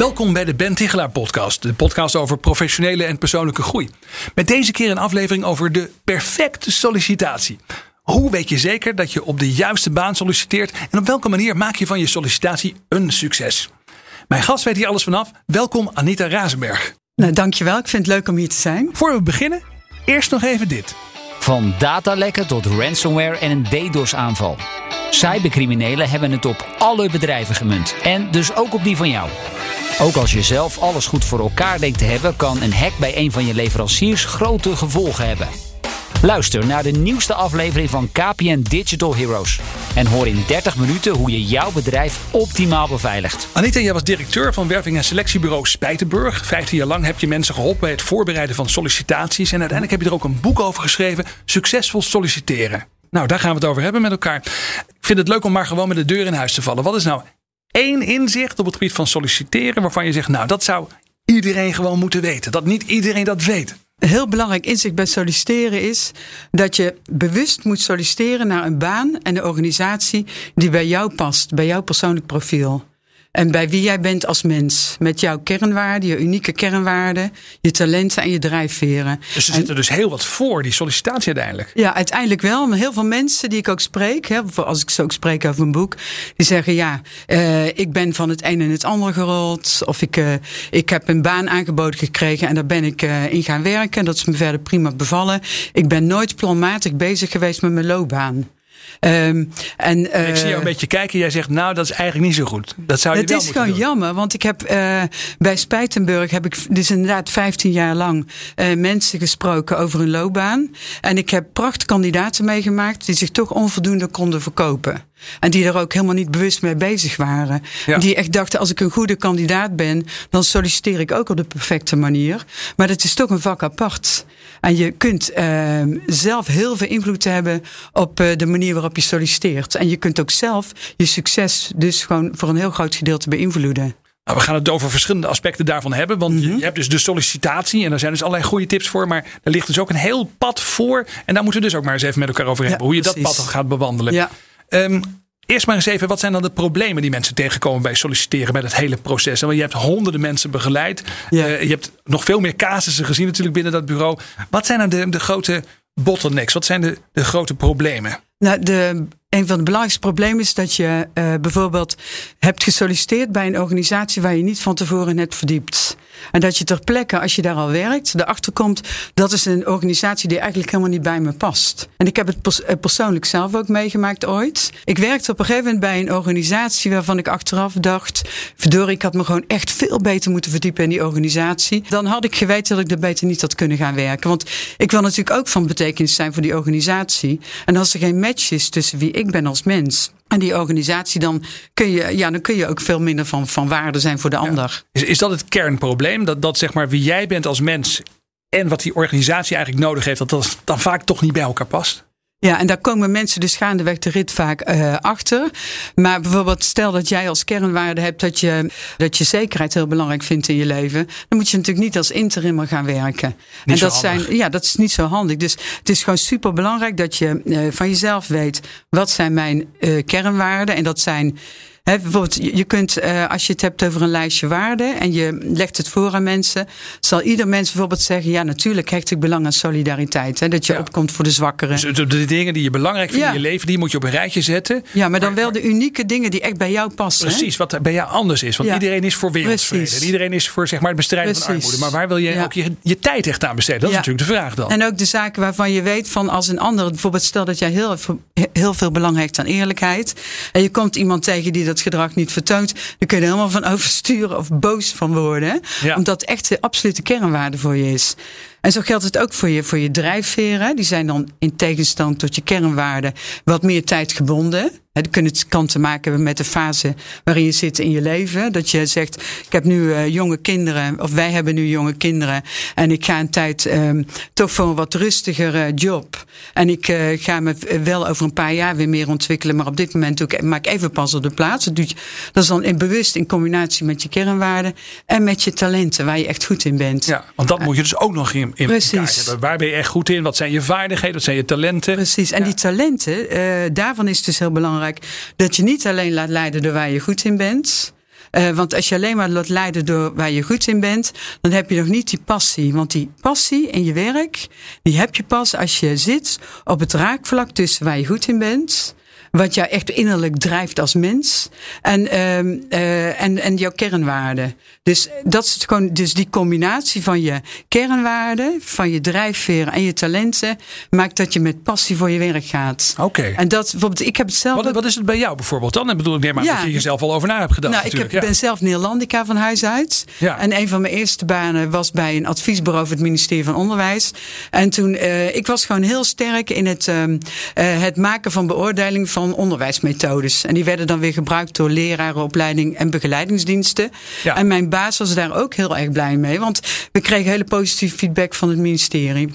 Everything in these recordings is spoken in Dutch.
Welkom bij de Ben Tichelaar podcast, de podcast over professionele en persoonlijke groei. Met deze keer een aflevering over de perfecte sollicitatie. Hoe weet je zeker dat je op de juiste baan solliciteert en op welke manier maak je van je sollicitatie een succes? Mijn gast weet hier alles vanaf. Welkom Anita Razenberg. Nou, dankjewel. Ik vind het leuk om hier te zijn. Voor we beginnen, eerst nog even dit. Van datalekken tot ransomware en een DDoS-aanval. Cybercriminelen hebben het op alle bedrijven gemunt. En dus ook op die van jou. Ook als je zelf alles goed voor elkaar denkt te hebben, kan een hack bij een van je leveranciers grote gevolgen hebben. Luister naar de nieuwste aflevering van KPN Digital Heroes. En hoor in 30 minuten hoe je jouw bedrijf optimaal beveiligt. Anita, jij was directeur van werving- en selectiebureau Spijtenburg. 15 jaar lang heb je mensen geholpen bij het voorbereiden van sollicitaties. En uiteindelijk heb je er ook een boek over geschreven: Succesvol solliciteren. Nou, daar gaan we het over hebben met elkaar. Ik vind het leuk om maar gewoon met de deur in huis te vallen. Wat is nou één inzicht op het gebied van solliciteren waarvan je zegt, nou, dat zou iedereen gewoon moeten weten. Dat niet iedereen dat weet. Een heel belangrijk inzicht bij solliciteren is dat je bewust moet solliciteren naar een baan en een organisatie die bij jou past, bij jouw persoonlijk profiel. En bij wie jij bent als mens. Met jouw kernwaarden, je unieke kernwaarden, je talenten en je drijfveren. Dus er En- zit er dus heel wat voor, die sollicitatie uiteindelijk. Ja, uiteindelijk wel. Maar heel veel mensen die ik ook spreek, hè, als ik zo ook spreek over een boek, die zeggen ja, eh, ik ben van het een en het ander gerold. Of ik, eh, ik heb een baan aangeboden gekregen en daar ben ik eh, in gaan werken. En dat is me verder prima bevallen. Ik ben nooit planmatig bezig geweest met mijn loopbaan. Ehm, en, ik zie jou eh, een beetje kijken. Jij zegt, nou, dat is eigenlijk niet zo goed. Dat zou je het wel is moeten gewoon doen. jammer, want ik heb eh, bij Spijtenburg heb ik dus inderdaad 15 jaar lang eh, mensen gesproken over hun loopbaan. En ik heb prachtkandidaten meegemaakt die zich toch onvoldoende konden verkopen. En die er ook helemaal niet bewust mee bezig waren. Ja. Die echt dachten, als ik een goede kandidaat ben, dan solliciteer ik ook op de perfecte manier. Maar dat is toch een vak apart. En je kunt eh, zelf heel veel invloed hebben op eh, de manier waarop je solliciteert. En je kunt ook zelf je succes dus gewoon voor een heel groot gedeelte beïnvloeden. Nou, we gaan het over verschillende aspecten daarvan hebben. Want Mhm. je- je hebt dus de sollicitatie. En daar zijn dus allerlei goede tips voor. Maar er ligt dus ook een heel pad voor. En daar moeten we dus ook maar eens even met elkaar over Ja, hebben. Hoe je dat pad gaat bewandelen. Ja. Ehm, eerst maar eens even, wat zijn dan de problemen die mensen tegenkomen bij solliciteren, bij dat hele proces? Want je hebt honderden mensen begeleid. Ja. Eh, je hebt nog veel meer casussen gezien natuurlijk binnen dat bureau. Wat zijn nou de, de grote bottlenecks? Wat zijn de, de grote problemen? Nou, de, een van de belangrijkste problemen is dat je eh, bijvoorbeeld hebt gesolliciteerd bij een organisatie waar je niet van tevoren in hebt verdiept. En dat je ter plekke, als je daar al werkt, erachter komt dat is een organisatie die eigenlijk helemaal niet bij me past. En ik heb het eh, persoonlijk zelf ook meegemaakt ooit. Ik werkte op een gegeven moment bij een organisatie waarvan ik achteraf dacht, verdorie, ik had me gewoon echt veel beter moeten verdiepen in die organisatie. Dan had ik geweten dat ik er beter niet had kunnen gaan werken. Want ik wil natuurlijk ook van betekenis zijn voor die organisatie. En als er geen match is tussen wie ik ben als mens en die organisatie, dan kun je, ja, dan kun je ook veel minder van, van waarde zijn voor de ander. Is, is dat het kernprobleem? Dat, dat zeg maar wie jij bent als mens en wat die organisatie eigenlijk nodig heeft, dat dat dan vaak toch niet bij elkaar past? Ja, en daar komen mensen dus gaandeweg de rit vaak eh, achter. Maar bijvoorbeeld, stel dat jij als kernwaarde hebt dat je, dat je zekerheid heel belangrijk vindt in je leven. Dan moet je natuurlijk niet als interimmer gaan werken. en zo dat zijn, ja, dat is niet zo handig. Dus het is gewoon super belangrijk dat je eh, van jezelf weet wat zijn mijn eh, kernwaarden. En dat zijn. Bijvoorbeeld, je kunt, eh, als je het hebt over een lijstje waarden en je legt het voor aan mensen, zal ieder mens bijvoorbeeld zeggen: Ja, natuurlijk hecht ik belang aan solidariteit. Hè, dat je Ja. opkomt voor de zwakkeren. Dus de, de dingen die je belangrijk vindt Ja. in je leven, die moet je op een rijtje zetten. Ja, maar dan wel de unieke dingen die echt bij jou passen. hè? Precies, wat bij jou anders is. Want Ja. iedereen is voor wereldvrede. En iedereen is voor zeg maar, het bestrijden van armoede. Maar waar wil je ook je, je tijd echt aan besteden? Dat is natuurlijk de vraag dan. En ook de zaken waarvan je weet van als een ander, bijvoorbeeld stel dat jij heel, heel veel belang hecht aan eerlijkheid. En je komt iemand tegen die dat gedrag niet vertoont. Dan kun je er helemaal van oversturen of boos van worden. hè? Ja. Omdat echt de absolute kernwaarde voor je is. En zo geldt het ook voor je, voor je drijfveren. Die zijn dan in tegenstand tot je kernwaarden wat meer tijdgebonden. Het kan te maken hebben met de fase waarin je zit in je leven. Dat je zegt, ik heb nu uh, jonge kinderen, of wij hebben nu jonge kinderen. En ik ga een tijd um, toch voor een wat rustigere job. En ik uh, ga me wel over een paar jaar weer meer ontwikkelen. Maar op dit moment doe ik, maak ik even pas op de plaats. Dat is dan in bewust in combinatie met je kernwaarden. En met je talenten, waar je echt goed in bent. Ja, want dat moet je dus ook nog in, in Precies. hebben. Waar ben je echt goed in? Wat zijn je vaardigheden? Wat zijn je talenten? Precies. En ja. die talenten, uh, daarvan is het dus heel belangrijk dat je niet alleen laat leiden door waar je goed in bent. Uh, want als je alleen maar laat leiden door waar je goed in bent, dan heb je nog niet die passie. Want die passie in je werk, die heb je pas als je zit op het raakvlak tussen waar je goed in bent wat jou echt innerlijk drijft als mens. En, uh, en, en jouw kernwaarden. Dus, dat is gewoon, dus die combinatie van je kernwaarden, van je drijfveren en je talenten, maakt dat je met passie voor je werk gaat. Oké. En dat, bijvoorbeeld, ik heb het zelf. Wat, wat is het bij jou bijvoorbeeld dan? En bedoel ik meer maar ja, dat je jezelf al over na hebt gedacht. Nou, ik heb, ben zelf Neerlandica van huis uit. Ja. En een van mijn eerste banen was bij een adviesbureau voor het ministerie van Onderwijs. En toen, uh, ik was gewoon heel sterk in het, uh, het maken van beoordeling van onderwijsmethodes. En die werden dan weer gebruikt door lerarenopleiding en begeleidingsdiensten. Ja. En mijn baas was daar ook heel erg blij mee, want we kregen hele positieve feedback van het ministerie.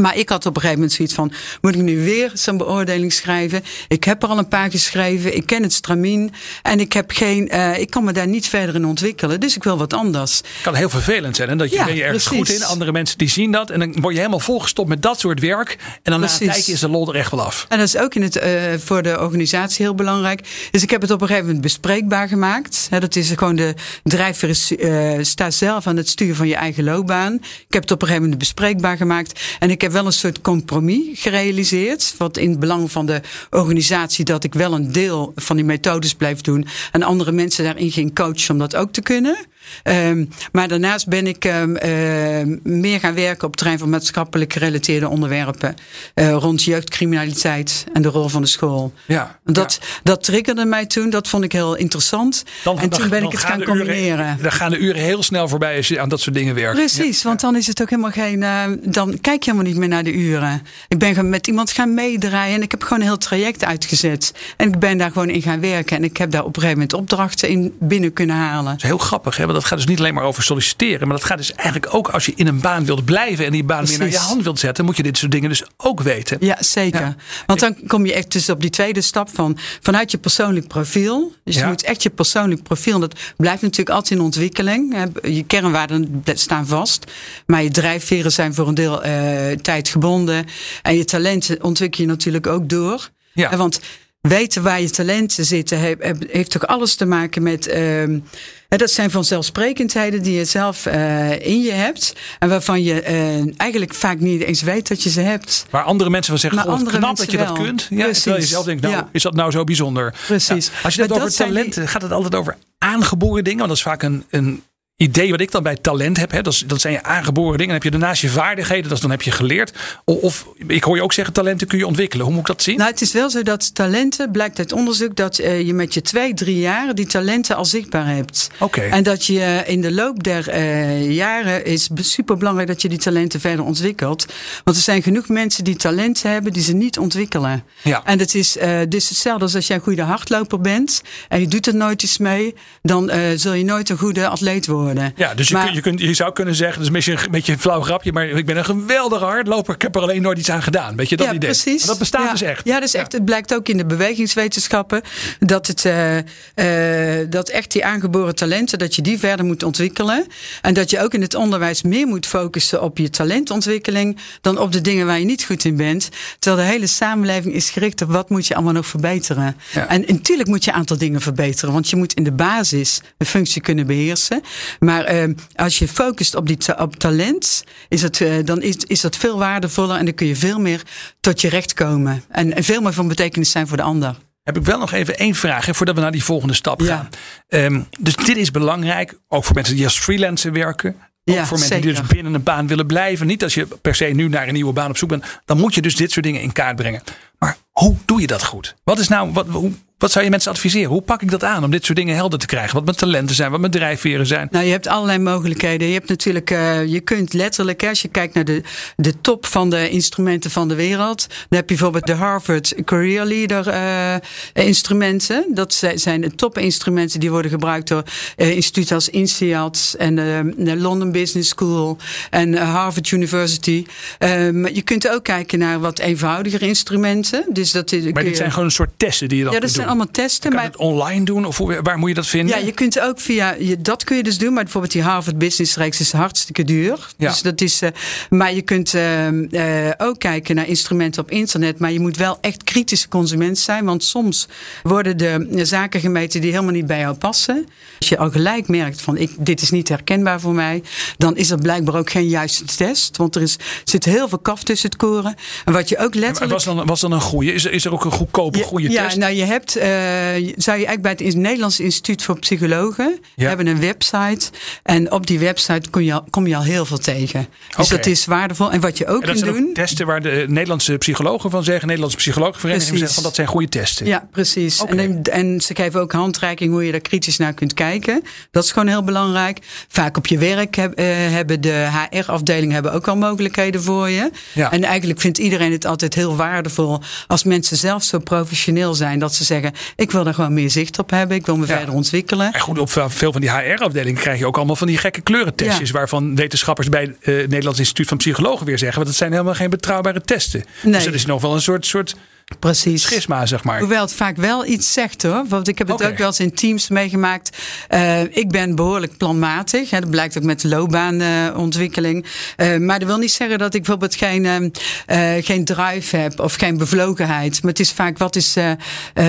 Maar ik had op een gegeven moment zoiets van: moet ik nu weer zo'n beoordeling schrijven? Ik heb er al een paar geschreven, ik ken het stramien en ik heb geen, uh, ik kan me daar niet verder in ontwikkelen, dus ik wil wat anders. Het kan heel vervelend zijn, en dat je, ja, ben je ergens precies. goed in, andere mensen die zien dat en dan word je helemaal volgestopt met dat soort werk en dan na een tijdje is de lol er echt wel af. En dat is ook in het, uh, voor de organisatie heel belangrijk. Dus ik heb het op een gegeven moment bespreekbaar gemaakt. He, dat is gewoon de drijver is, uh, staat zelf aan het stuur van je eigen loopbaan. Ik heb het op een gegeven moment bespreekbaar gemaakt en ik heb wel een soort compromis gerealiseerd. Wat in het belang van de organisatie dat ik wel een deel van die methodes blijf doen. En andere mensen daarin ging coachen om dat ook te kunnen. Um, maar daarnaast ben ik um, uh, meer gaan werken op het terrein van maatschappelijk gerelateerde onderwerpen. Uh, rond jeugdcriminaliteit en de rol van de school. Ja, dat, ja. dat triggerde mij toen. Dat vond ik heel interessant. Dan, en toen ben ik het gaan combineren. Uren, dan gaan de uren heel snel voorbij als je aan dat soort dingen werkt. Precies, ja. want dan is het ook helemaal geen. Uh, dan kijk je helemaal niet meer naar de uren. Ik ben met iemand gaan meedraaien en ik heb gewoon een heel traject uitgezet. En ik ben daar gewoon in gaan werken. En ik heb daar op een gegeven moment opdrachten in binnen kunnen halen. Dat is heel grappig, hè? Dat gaat dus niet alleen maar over solliciteren. Maar dat gaat dus eigenlijk ook als je in een baan wilt blijven en die baan Precies. meer naar je hand wilt zetten, moet je dit soort dingen dus ook weten. Ja, zeker. Ja. Want dan kom je echt dus op die tweede stap van vanuit je persoonlijk profiel. Dus ja. je moet echt je persoonlijk profiel. Dat blijft natuurlijk altijd in ontwikkeling. Je kernwaarden staan vast. Maar je drijfveren zijn voor een deel uh, tijdgebonden. En je talenten ontwikkel je natuurlijk ook door. Ja. Want weten waar je talenten zitten, heeft, toch alles te maken met. Uh, dat zijn vanzelfsprekendheden die je zelf uh, in je hebt. En waarvan je uh, eigenlijk vaak niet eens weet dat je ze hebt. Waar andere mensen van zeggen: God, knap dat je wel. dat kunt. Ja, terwijl je zelf denkt: Nou, ja. is dat nou zo bijzonder? Precies. Ja. Als je het over talenten, die... gaat het altijd over aangeboren dingen. Want dat is vaak een, een idee wat ik dan bij talent heb. Hè, dat, dat zijn je aangeboren dingen. Dan heb je daarnaast je vaardigheden. Dat dan heb je geleerd. Of, of, ik hoor je ook zeggen, talenten kun je ontwikkelen. Hoe moet ik dat zien? Nou, het is wel zo dat talenten, blijkt uit onderzoek, dat uh, je met je twee, drie jaar die talenten al zichtbaar hebt. Oké. En dat je in de loop der uh, jaren is super belangrijk dat je die talenten verder ontwikkelt. Want er zijn genoeg mensen die talenten hebben die ze niet ontwikkelen. Ja. En het is uh, dus hetzelfde als als jij een goede hardloper bent en je doet er nooit iets mee, dan zul je nooit een goede atleet worden. Ja, dus je, je, kunt, je zou kunnen zeggen, dus misschien een beetje een flauw grapje, maar ik ben een geweldige hardloper. Ik heb er alleen nooit iets aan gedaan. Weet je dat ja, idee? Precies. Maar dat bestaat ja. dus echt. Ja, dus echt. Het blijkt ook in de bewegingswetenschappen dat het uh, uh, dat echt die aangeboren talenten, dat je die verder moet ontwikkelen. En dat je ook in het onderwijs meer moet focussen op je talentontwikkeling dan op de dingen waar je niet goed in bent. Terwijl de hele samenleving is gericht op wat moet je allemaal nog verbeteren. Ja. En natuurlijk moet je een aantal dingen verbeteren, want je moet in de basis een functie kunnen beheersen. Maar uh, als je focust op, die ta op talent, is het, uh, dan is, is dat veel waardevoller en dan kun je veel meer tot je recht komen. En, en veel meer van betekenis zijn voor de ander. Heb ik wel nog even één vraag hè, voordat we naar die volgende stap gaan. Um, dus dit is belangrijk, ook voor mensen die als freelancer werken. Ook ja, voor mensen zeker. die dus binnen een baan willen blijven. Niet als je per se nu naar een nieuwe baan op zoek bent. Dan moet je dus dit soort dingen in kaart brengen. Maar hoe doe je dat goed? Wat is nou, wat, wat zou je mensen adviseren? Hoe pak ik dat aan om dit soort dingen helder te krijgen? Wat mijn talenten zijn, wat mijn drijfveren zijn? Nou, je hebt allerlei mogelijkheden. Je hebt natuurlijk, uh, je kunt letterlijk, als je kijkt naar de, de top van de instrumenten van de wereld, dan heb je bijvoorbeeld de Harvard Career Leader uh, instrumenten. Dat zijn de topinstrumenten die worden gebruikt door uh, instituten als INSEAD en de London Business School en Harvard University. maar je kunt ook kijken naar wat eenvoudiger instrumenten. Dus dat, maar dit zijn gewoon een soort testen die je dan ja, dat zijn allemaal testen. Kan maar het online doen of waar moet je dat vinden? Ja, je kunt ook via dat kun je dus doen, maar bijvoorbeeld die Harvard Business Reeks is hartstikke duur. Ja. Dus dat is, uh, maar je kunt uh, uh, ook kijken naar instrumenten op internet, maar je moet wel echt kritische consument zijn, want soms worden de zaken gemeten die helemaal niet bij jou passen. Als je al gelijk merkt van ik, dit is niet herkenbaar voor mij, dan is er blijkbaar ook geen juiste test, want er is, zit heel veel kaf tussen het koren. En wat je ook letterlijk. was dan, was dan een goede? Is er, is er ook een goedkope, goede ja, test? Ja, nou je hebt, zou je eigenlijk bij het Nederlands Instituut voor Psychologen ja. hebben een website. En op die website kom je al, kom je al heel veel tegen. Dus okay. dat is waardevol. En wat je ook kunt doen. Ook testen waar de Nederlandse psychologen van zeggen, Nederlandse psychologenvereniging zeggen van dat zijn goede testen. Ja, precies. Okay. En, en ze geven ook handreiking hoe je daar kritisch naar kunt kijken. Dat is gewoon heel belangrijk. Vaak op je werk heb, uh, hebben de HR-afdelingen hebben ook al mogelijkheden voor je. Ja. En eigenlijk vindt iedereen het altijd heel waardevol als mensen zelf zo professioneel zijn dat ze zeggen: ik wil daar gewoon meer zicht op hebben. Ik wil me ja. verder ontwikkelen. En goed, op veel van die HR-afdelingen krijg je ook allemaal van die gekke kleurentestjes. Ja. Waarvan wetenschappers bij het uh, Nederlands Instituut van Psychologen weer zeggen. Want dat zijn helemaal geen betrouwbare testen. Nee. Dus dat is nog wel een soort, soort Precies. Schisma, zeg maar. Hoewel het vaak wel iets zegt hoor. Want ik heb het okay. ook wel eens in teams meegemaakt. Uh, ik ben behoorlijk planmatig. Hè, dat blijkt ook met de loopbaanontwikkeling. Uh, maar dat wil niet zeggen dat ik bijvoorbeeld geen, geen drive heb of geen bevlogenheid. Maar het is vaak wat, is,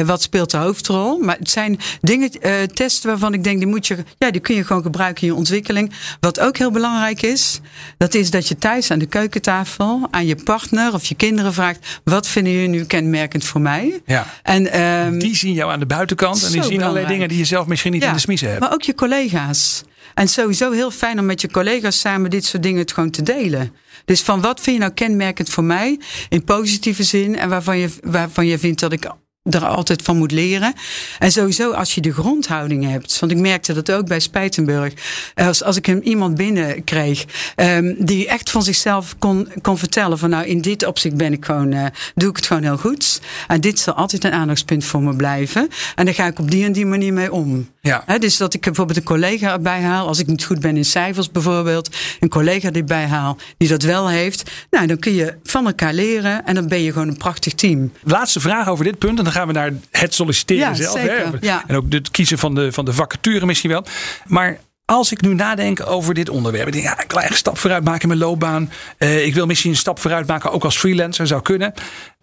wat speelt de hoofdrol. Maar het zijn dingen, testen waarvan ik denk, die, moet je, ja, die kun je gewoon gebruiken in je ontwikkeling. Wat ook heel belangrijk is, dat is dat je thuis aan de keukentafel aan je partner of je kinderen vraagt: wat vinden jullie nu? Kenmerkend voor mij. Ja. En, um, die zien jou aan de buitenkant en die zien allerlei dingen die je zelf misschien niet ja, in de smiezen hebt. Maar ook je collega's. En sowieso heel fijn om met je collega's samen dit soort dingen gewoon te delen. Dus van wat vind je nou kenmerkend voor mij in positieve zin en waarvan je, waarvan je vindt dat ik er altijd van moet leren. En sowieso als je de grondhouding hebt. Want ik merkte dat ook bij Spijtenburg. Als, als ik hem iemand binnenkreeg. Um, die echt van zichzelf kon, kon vertellen. Van nou in dit opzicht ben ik gewoon, uh, doe ik het gewoon heel goed. En dit zal altijd een aandachtspunt voor me blijven. En daar ga ik op die en die manier mee om. Ja. He, dus dat ik bijvoorbeeld een collega erbij haal. Als ik niet goed ben in cijfers bijvoorbeeld. Een collega die erbij haal. Die dat wel heeft. Nou dan kun je van elkaar leren. En dan ben je gewoon een prachtig team. Laatste vraag over dit punt. En dan gaan we naar het solliciteren ja, zelf. Ja. En ook het kiezen van de, van de vacature misschien wel. Maar als ik nu nadenk over dit onderwerp. Ik denk, ja, ik wil echt een stap vooruit maken in mijn loopbaan. Uh, ik wil misschien een stap vooruit maken, ook als freelancer zou kunnen.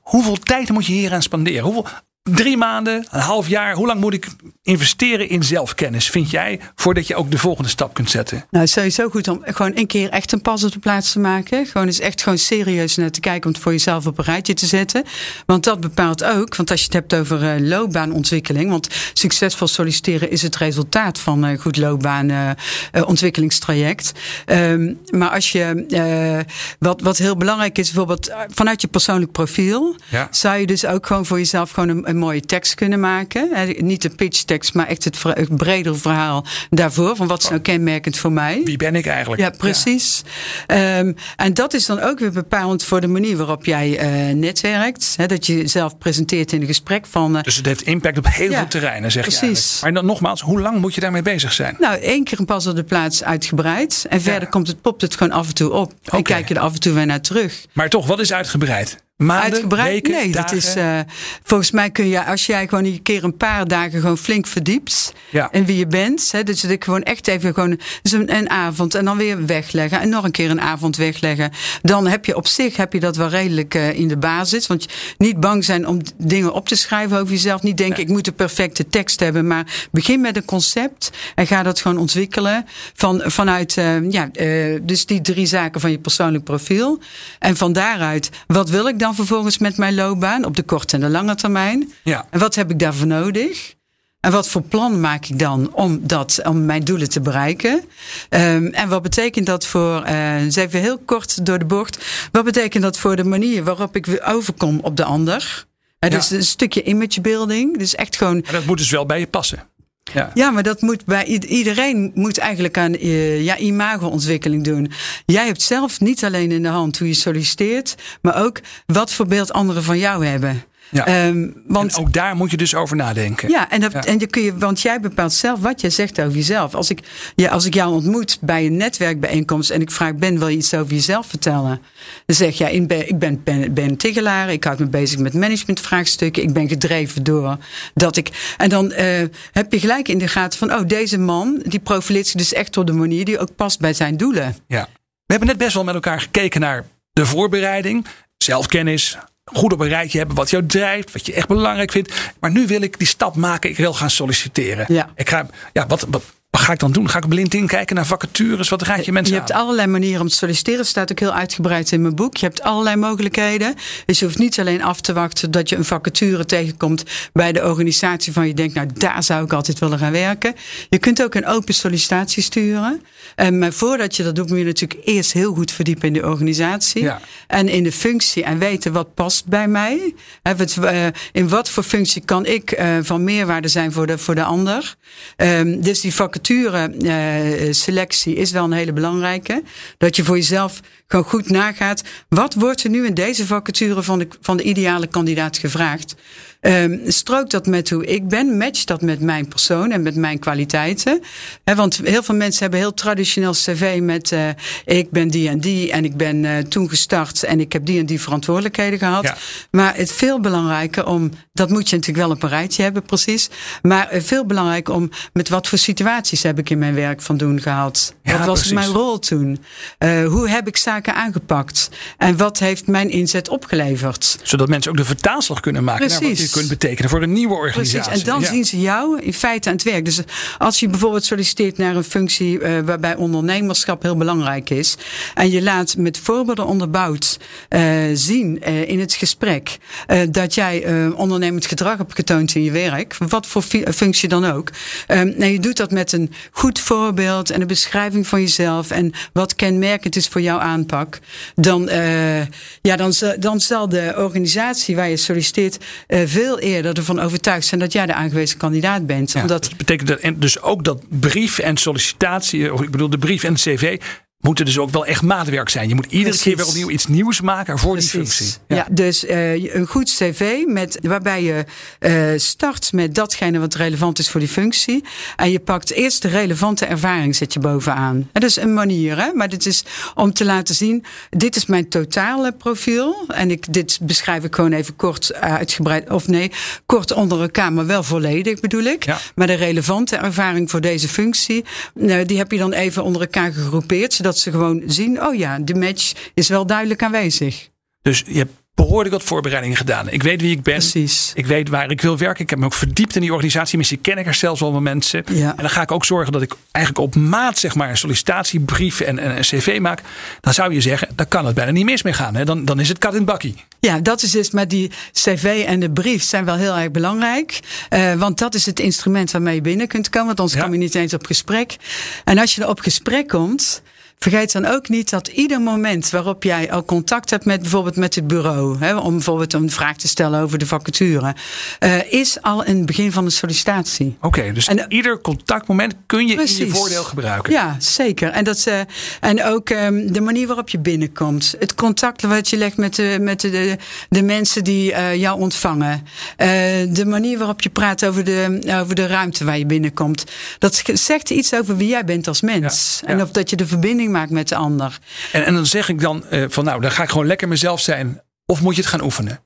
Hoeveel tijd moet je hier aan spenderen? Hoeveel, drie maanden, een half jaar. Hoe lang moet ik investeren in zelfkennis, vind jij, voordat je ook de volgende stap kunt zetten? Nou, sowieso goed om gewoon een keer echt een pas op de plaats te maken. Gewoon eens echt gewoon serieus naar te kijken om het voor jezelf op een rijtje te zetten. Want dat bepaalt ook, want als je het hebt over uh, loopbaanontwikkeling, want succesvol solliciteren is het resultaat van een uh, goed loopbaanontwikkelingstraject. Uh, um, maar als je, uh, wat, wat heel belangrijk is, bijvoorbeeld vanuit je persoonlijk profiel, ja. zou je dus ook gewoon voor jezelf gewoon een, een mooie tekst kunnen maken. Niet de pitchtekst, maar echt het, het bredere verhaal daarvoor. Van wat is nou kenmerkend voor mij? Wie ben ik eigenlijk? Ja, precies. Ja. Um, en dat is dan ook weer bepalend voor de manier waarop jij uh, netwerkt. Hè, dat je jezelf presenteert in een gesprek van. Uh, dus het heeft impact op heel ja, veel terreinen, zeg precies. je eigenlijk. Maar dan nogmaals, hoe lang moet je daarmee bezig zijn? Nou, één keer een pas op de plaats uitgebreid. En verder komt het, popt het gewoon af en toe op. Okay. En kijk je er af en toe weer naar terug. Maar toch, wat is uitgebreid? Maanden, Uitgebreid? weken, nee, dagen? dat is. Uh, volgens mij kun je, als jij gewoon een keer een paar dagen gewoon flink verdiept. Ja. En wie je bent. Hè, dus dat ik gewoon echt even gewoon. Dus een, een, avond en dan weer wegleggen. En nog een keer een avond wegleggen. Dan heb je op zich heb je dat wel redelijk uh, in de basis. Want niet bang zijn om dingen op te schrijven over jezelf. Niet denken, ik moet de perfecte tekst hebben. Maar begin met een concept. En ga dat gewoon ontwikkelen. Van, vanuit, uh, ja, dus die drie zaken van je persoonlijk profiel. En van daaruit, wat wil ik dan vervolgens met mijn loopbaan op de korte en de lange termijn? Ja. En wat heb ik daarvoor nodig? En wat voor plan maak ik dan om, dat, om mijn doelen te bereiken? Um, en wat betekent dat voor, uh, even heel kort door de bocht, wat betekent dat voor de manier waarop ik overkom op de ander? Hè, dus een stukje image building. Dus echt gewoon. Maar dat moet dus wel bij je passen. Ja. Ja, maar dat moet bij iedereen moet eigenlijk aan uh, ja, imago-ontwikkeling doen. Jij hebt zelf niet alleen in de hand hoe je solliciteert, maar ook wat voor beeld anderen van jou hebben. Ja. Um, want, en ook daar moet je dus over nadenken. Ja, en, dat, en je kun je, want jij bepaalt zelf wat je zegt over jezelf. Als ik, ja, als ik jou ontmoet bij een netwerkbijeenkomst en ik vraag Ben, wil je iets over jezelf vertellen? Dan zeg jij, ik ben, ik ben, ben, ben Tigelaar, ik houd me bezig met managementvraagstukken, ik ben gedreven door dat ik. En dan uh, heb je gelijk in de gaten van, oh, deze man, die profileert zich dus echt op de manier die ook past bij zijn doelen. Ja. We hebben net best wel met elkaar gekeken naar de voorbereiding, zelfkennis, goed op een rijtje hebben wat jou drijft, wat je echt belangrijk vindt. Maar nu wil ik die stap maken, ik wil gaan solliciteren. Ja. Ik ga, ja, wat, wat, wat ga ik dan doen? Ga ik op LinkedIn kijken naar vacatures? Wat raad je mensen Je hebt allerlei manieren om te solliciteren. Dat staat ook heel uitgebreid in mijn boek. Je hebt allerlei mogelijkheden. Dus je hoeft niet alleen af te wachten dat je een vacature tegenkomt bij de organisatie van je denkt, nou daar zou ik altijd willen gaan werken. Je kunt ook een open sollicitatie sturen. En, maar voordat je dat doet, moet je natuurlijk eerst heel goed verdiepen in de organisatie. Ja. En in de functie en weten wat past bij mij. Eh, in wat voor functie kan ik eh, van meerwaarde zijn voor de, voor de ander. Um, dus die vacature vacature selectie is wel een hele belangrijke. Dat je voor jezelf gewoon goed nagaat. Wat wordt er nu in deze vacature van de, van de ideale kandidaat gevraagd? Um, strookt dat met hoe ik ben? Matcht dat met mijn persoon en met mijn kwaliteiten? He, want heel veel mensen hebben heel traditioneel cv met uh, ik ben die en die en ik ben uh, toen gestart en ik heb die en die verantwoordelijkheden gehad. Ja. Maar het veel belangrijker om, dat moet je natuurlijk wel op een rijtje hebben precies, maar uh, veel belangrijker om met wat voor situaties heb ik in mijn werk van doen gehad? Ja, wat was precies. mijn rol toen? hoe heb ik zaken aangepakt? En wat heeft mijn inzet opgeleverd? Zodat mensen ook de vertaalslag kunnen maken Precies. Kunt betekenen voor een nieuwe organisatie. Precies, en dan Ja. zien ze jou in feite aan het werk. Dus als je bijvoorbeeld solliciteert naar een functie uh, waarbij ondernemerschap heel belangrijk is. En je laat met voorbeelden onderbouwd uh, zien uh, in het gesprek dat jij ondernemend gedrag hebt getoond in je werk. Wat voor functie dan ook. En je doet dat met een goed voorbeeld en een beschrijving van jezelf. En wat kenmerkend is voor jouw aanpak. Dan, ja, dan, dan zal de organisatie waar je solliciteert veel eerder ervan overtuigd zijn dat jij de aangewezen kandidaat bent. Ja, Omdat, dat betekent dat, en dus ook dat brief en sollicitatie, of ik bedoel de brief en het cv, moeten dus ook wel echt maatwerk zijn. Je moet iedere Precies. keer weer opnieuw iets nieuws maken voor die functie. Ja. dus uh, een goed cv met, waarbij je uh, start met datgene wat relevant is voor die functie. En je pakt eerst de relevante ervaring, zet je bovenaan. En dat is een manier, hè? maar dit is om te laten zien, dit is mijn totale profiel. En ik, dit beschrijf ik gewoon even kort uh, uitgebreid, of nee, kort onder elkaar, maar wel volledig bedoel ik. Ja. Maar de relevante ervaring voor deze functie, nou, die heb je dan even onder elkaar gegroepeerd, zodat ze gewoon zien, oh ja, de match is wel duidelijk aanwezig. Dus je hebt behoorlijk wat voorbereidingen gedaan. Ik weet wie ik ben. Precies. Ik weet waar ik wil werken. Ik heb me ook verdiept in die organisatie. Misschien ken ik er zelfs wel wat mensen. Ja. En dan ga ik ook zorgen dat ik eigenlijk op maat zeg maar, een sollicitatiebrief en, en een cv maak. Dan zou je zeggen, dan kan het bijna niet mis mee gaan. Hè? Dan, dan is het kat in het bakkie. Ja, dat is dus met die cv en de brief zijn wel heel erg belangrijk. Uh, want dat is het instrument waarmee je binnen kunt komen. Want anders Ja. kom je niet eens op gesprek. En als je er op gesprek komt, Vergeet dan ook niet dat ieder moment waarop jij al contact hebt met bijvoorbeeld met het bureau, hè, om bijvoorbeeld een vraag te stellen over de vacature, uh, is al een begin van een sollicitatie. Oké, okay, dus En- ieder contactmoment kun je in je voordeel gebruiken. Ja, zeker. En, dat, uh, en ook um, de manier waarop je binnenkomt. Het contact wat je legt met de, met de, de, mensen die uh, jou ontvangen. De manier waarop je praat over de, over de ruimte waar je binnenkomt. Dat zegt iets over wie jij bent als mens. Ja, En of dat je de verbinding maakt met de ander. En, en dan zeg ik dan uh, van nou, dan ga ik gewoon lekker mezelf zijn. Of moet je het gaan oefenen?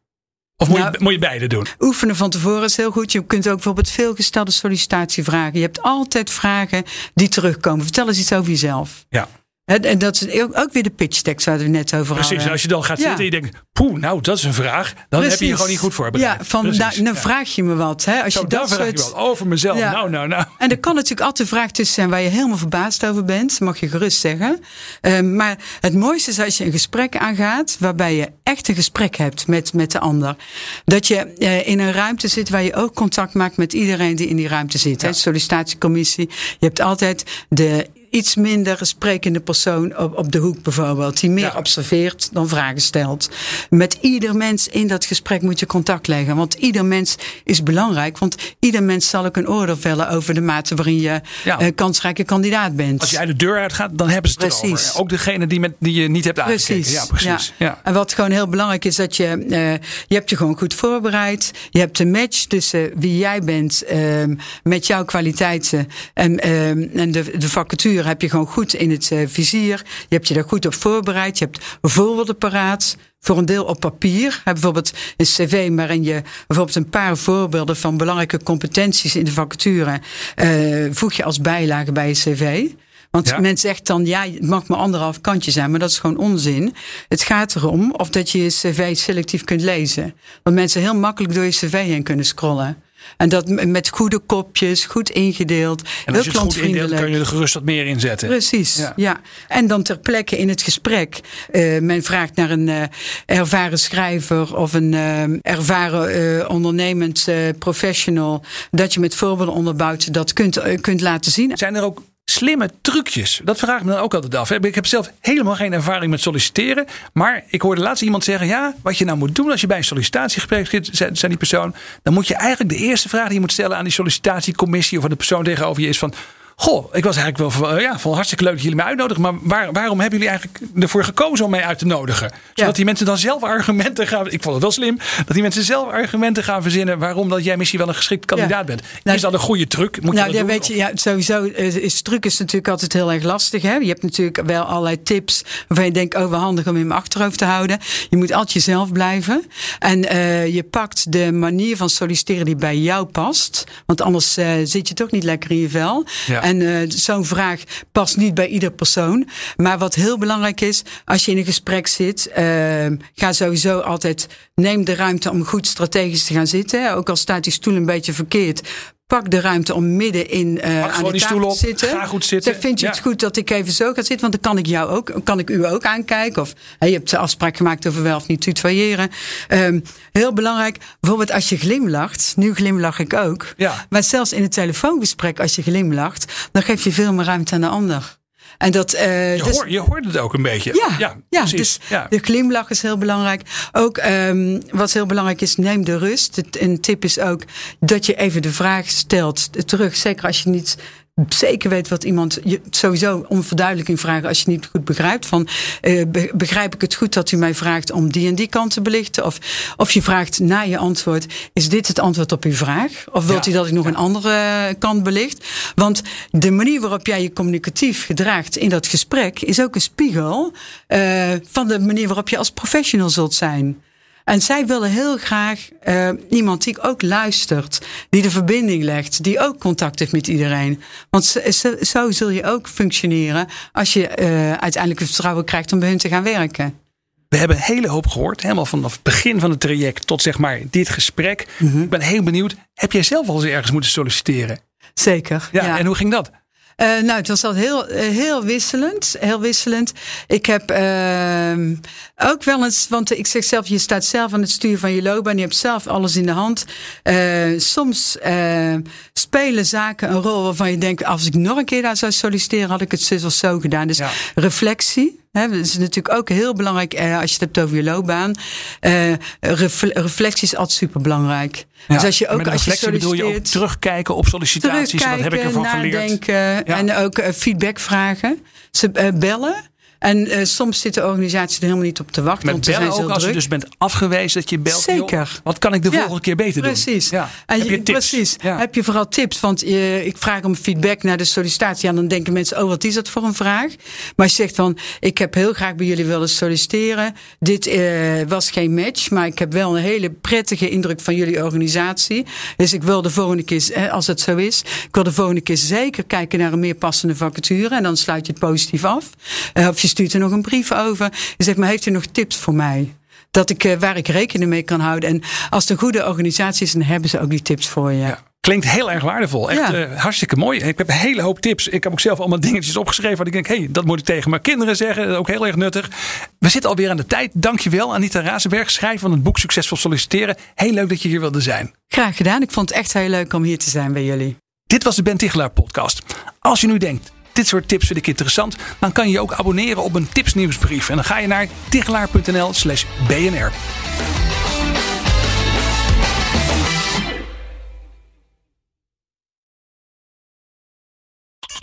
Of moet, Nou, je, moet je beide doen? Oefenen van tevoren is heel goed. Je kunt ook bijvoorbeeld veelgestelde sollicitatievragen. Je hebt altijd vragen die terugkomen. Vertel eens iets over jezelf. Ja. En dat is ook weer de pitch tekst waar we net over Precies, hadden. als je dan gaat Ja. zitten en je denkt, poeh, nou dat is een vraag. Dan heb je je gewoon niet goed voorbereid. Ja, van, nou, dan vraag je me wat. Hè? Als Zo, je dat vraag soort... je wel over mezelf. Ja. Nou, nou, nou. En er kan natuurlijk altijd een vraag tussen zijn waar je helemaal verbaasd over bent. Mag je gerust zeggen. Um, maar het mooiste is als je een gesprek aangaat. waarbij je echt een gesprek hebt met, met de ander. Dat je uh, in een ruimte zit waar je ook contact maakt met iedereen die in die ruimte zit. Ja. Hè? Sollicitatiecommissie. Je hebt altijd de iets minder sprekende persoon op, op de hoek bijvoorbeeld. Die meer Ja. observeert dan vragen stelt. Met ieder mens in dat gesprek moet je contact leggen. Want ieder mens is belangrijk. Want ieder mens zal ook een oordeel vellen over de mate waarin je Ja. eh, kansrijke kandidaat bent. Als je uit de deur uitgaat, dan hebben ze het Precies. erover. Ook degene die, met, die je niet hebt aangekeken. Precies. Ja, precies. Ja. En wat gewoon heel belangrijk is, dat je, eh, je hebt je gewoon goed voorbereid. Je hebt een match tussen wie jij bent ehm, met jouw kwaliteiten en, ehm, en de, de vacature heb je gewoon goed in het eh, vizier. Je hebt je daar goed op voorbereid. Je hebt voorbeelden paraat. Voor een deel op papier. Hè, bijvoorbeeld een cv waarin je bijvoorbeeld een paar voorbeelden van belangrijke competenties in de vacature eh, voeg je als bijlage bij je cv. Want Ja. men zegt dan, ja, het mag maar anderhalf kantje zijn, maar dat is gewoon onzin. Het gaat erom of dat je je cv selectief kunt lezen. Want mensen heel makkelijk door je cv heen kunnen scrollen. En dat met goede kopjes, goed ingedeeld, En heel als je het goed indeelt, kun je er gerust wat meer in zetten. Precies, Ja. ja. En dan ter plekke in het gesprek. eh, men vraagt naar een eh, ervaren schrijver of een eh, ervaren ondernemend professional. Dat je met voorbeelden onderbouwt dat kunt, kunt laten zien. Zijn er ook slimme trucjes? Dat vraag ik me dan ook altijd af. Ik heb zelf helemaal geen ervaring met solliciteren. Maar ik hoorde laatst iemand zeggen: ja, wat je nou moet doen als je bij een sollicitatiegesprek zit, zei die persoon. Dan moet je eigenlijk de eerste vraag die je moet stellen aan die sollicitatiecommissie of aan de persoon tegenover je is van. Goh, ik was eigenlijk wel van, ja, van hartstikke leuk dat jullie mij uitnodigen. Maar waar, waarom hebben jullie eigenlijk ervoor gekozen om mij uit te nodigen? Zodat Ja. die mensen dan zelf argumenten gaan. Ik vond het wel slim dat die mensen zelf argumenten gaan verzinnen. waarom dat jij misschien wel een geschikt kandidaat bent. Nou, is dat een goede truc? Moet je nou, dat ja, doen? weet je, ja, sowieso is truc is natuurlijk altijd heel erg lastig. Hè? Je hebt natuurlijk wel allerlei tips waarvan je denkt, oh, wel handig om in mijn achterhoofd te houden. Je moet altijd jezelf blijven. En eh, je pakt de manier van solliciteren die bij jou past. Want anders eh, zit je toch niet lekker in je vel. Ja. En eh, zo'n vraag past niet bij ieder persoon. Maar wat heel belangrijk is, als je in een gesprek zit, eh, ga sowieso altijd, neem de ruimte om goed strategisch te gaan zitten. Ook al staat die stoel een beetje verkeerd. Pak de ruimte om midden in eh aan de tafel stoel te op, zitten. ga goed zitten. Zeg, vind je Ja. het goed dat ik even zo ga zitten? Want dan kan ik jou ook, kan ik u ook aankijken. Of hè, je hebt de afspraak gemaakt over wel of niet tutoyeren. Ehm, heel belangrijk, bijvoorbeeld als je glimlacht. Nu glimlach ik ook. Ja. Maar zelfs in het telefoongesprek, als je glimlacht, dan geef je veel meer ruimte aan de ander. En dat, eh, Je, dus- hoort, je hoort het ook een beetje. ja, ja, precies. dus ja. de glimlach is heel belangrijk. Ook um, wat heel belangrijk is, neem de rust. Een tip is ook dat je even de vraag stelt terug. Zeker als je niet zeker weet wat iemand. Je, sowieso om verduidelijking vragen als je niet goed begrijpt. Van uh, be, begrijp ik het goed dat u mij vraagt om die en die kant te belichten? Of, of je vraagt na je antwoord: is dit het antwoord op uw vraag? Of wilt ja. u dat ik nog een andere kant belicht? Want de manier waarop jij je communicatief gedraagt in dat gesprek is ook een spiegel uh, van de manier waarop je als professional zult zijn. En zij willen heel graag uh, iemand die ook luistert, die de verbinding legt, die ook contact heeft met iedereen. Want zo, zul je ook functioneren als je uh, uiteindelijk het vertrouwen krijgt om bij hun te gaan werken. We hebben een hele hoop gehoord, helemaal vanaf het begin van het traject tot zeg maar dit gesprek. Mm -hmm. Ik ben heel benieuwd, heb jij zelf al eens ergens moeten solliciteren? Zeker. Ja, ja. en hoe ging dat? Uh, nou, het was altijd heel, heel wisselend. Heel wisselend. Ik heb uh, ook wel eens, want ik zeg zelf, je staat zelf aan het stuur van je loopbaan. Je hebt zelf alles in de hand. Uh, soms spelen zaken een rol waarvan je denkt, als ik nog een keer daar zou solliciteren, had ik het zus of zo gedaan. Dus ja. reflectie. Hè, dat is natuurlijk ook heel belangrijk als je het hebt over je loopbaan. Refle reflectie is altijd super belangrijk. Ja, dus als je ook als je solliciteert, bedoel je ook terugkijken op sollicitaties. Terugkijken, wat heb ik ervan nadenken, geleerd? Ja. En ook uh, feedback vragen. Ze uh, bellen. En uh, soms zit de organisatie er helemaal niet op te wachten. Met want bellen zijn ook als druk. je dus bent afgewezen dat je belt. Zeker. Joh, wat kan ik de volgende ja, keer beter doen? Precies. Ja. En heb je tips? Precies. Ja. Heb je vooral tips? Want je, ik vraag om feedback naar de sollicitatie. En dan denken mensen, oh wat is dat voor een vraag? Maar je zegt van, ik heb heel graag bij jullie willen solliciteren. Dit uh, was geen match, maar ik heb wel een hele prettige indruk van jullie organisatie. Dus ik wil de volgende keer, als het zo is, ik wil de volgende keer zeker kijken naar een meer passende vacature. En dan sluit je het positief af. Of je stuurt er nog een brief over. Je zegt, maar heeft u nog tips voor mij? Dat ik, uh, waar ik rekening mee kan houden. En als het een goede organisatie is, dan hebben ze ook die tips voor je. Ja. Klinkt heel erg waardevol. Echt ja. uh, hartstikke mooi. Ik heb een hele hoop tips. Ik heb ook zelf allemaal dingetjes opgeschreven. Waar ik denk, hé, hey, dat moet ik tegen mijn kinderen zeggen. Dat is ook heel erg nuttig. We zitten alweer aan de tijd. Dankjewel Anita Razenberg, schrijver van het boek Succesvol Solliciteren. Heel leuk dat je hier wilde zijn. Graag gedaan. Ik vond het echt heel leuk om hier te zijn bij jullie. Dit was de Ben Tichelaar podcast. Als je nu denkt, dit soort tips vind ik interessant, dan kan je je ook abonneren op een tipsnieuwsbrief. En dan ga je naar tichelaar.nl slash bnr.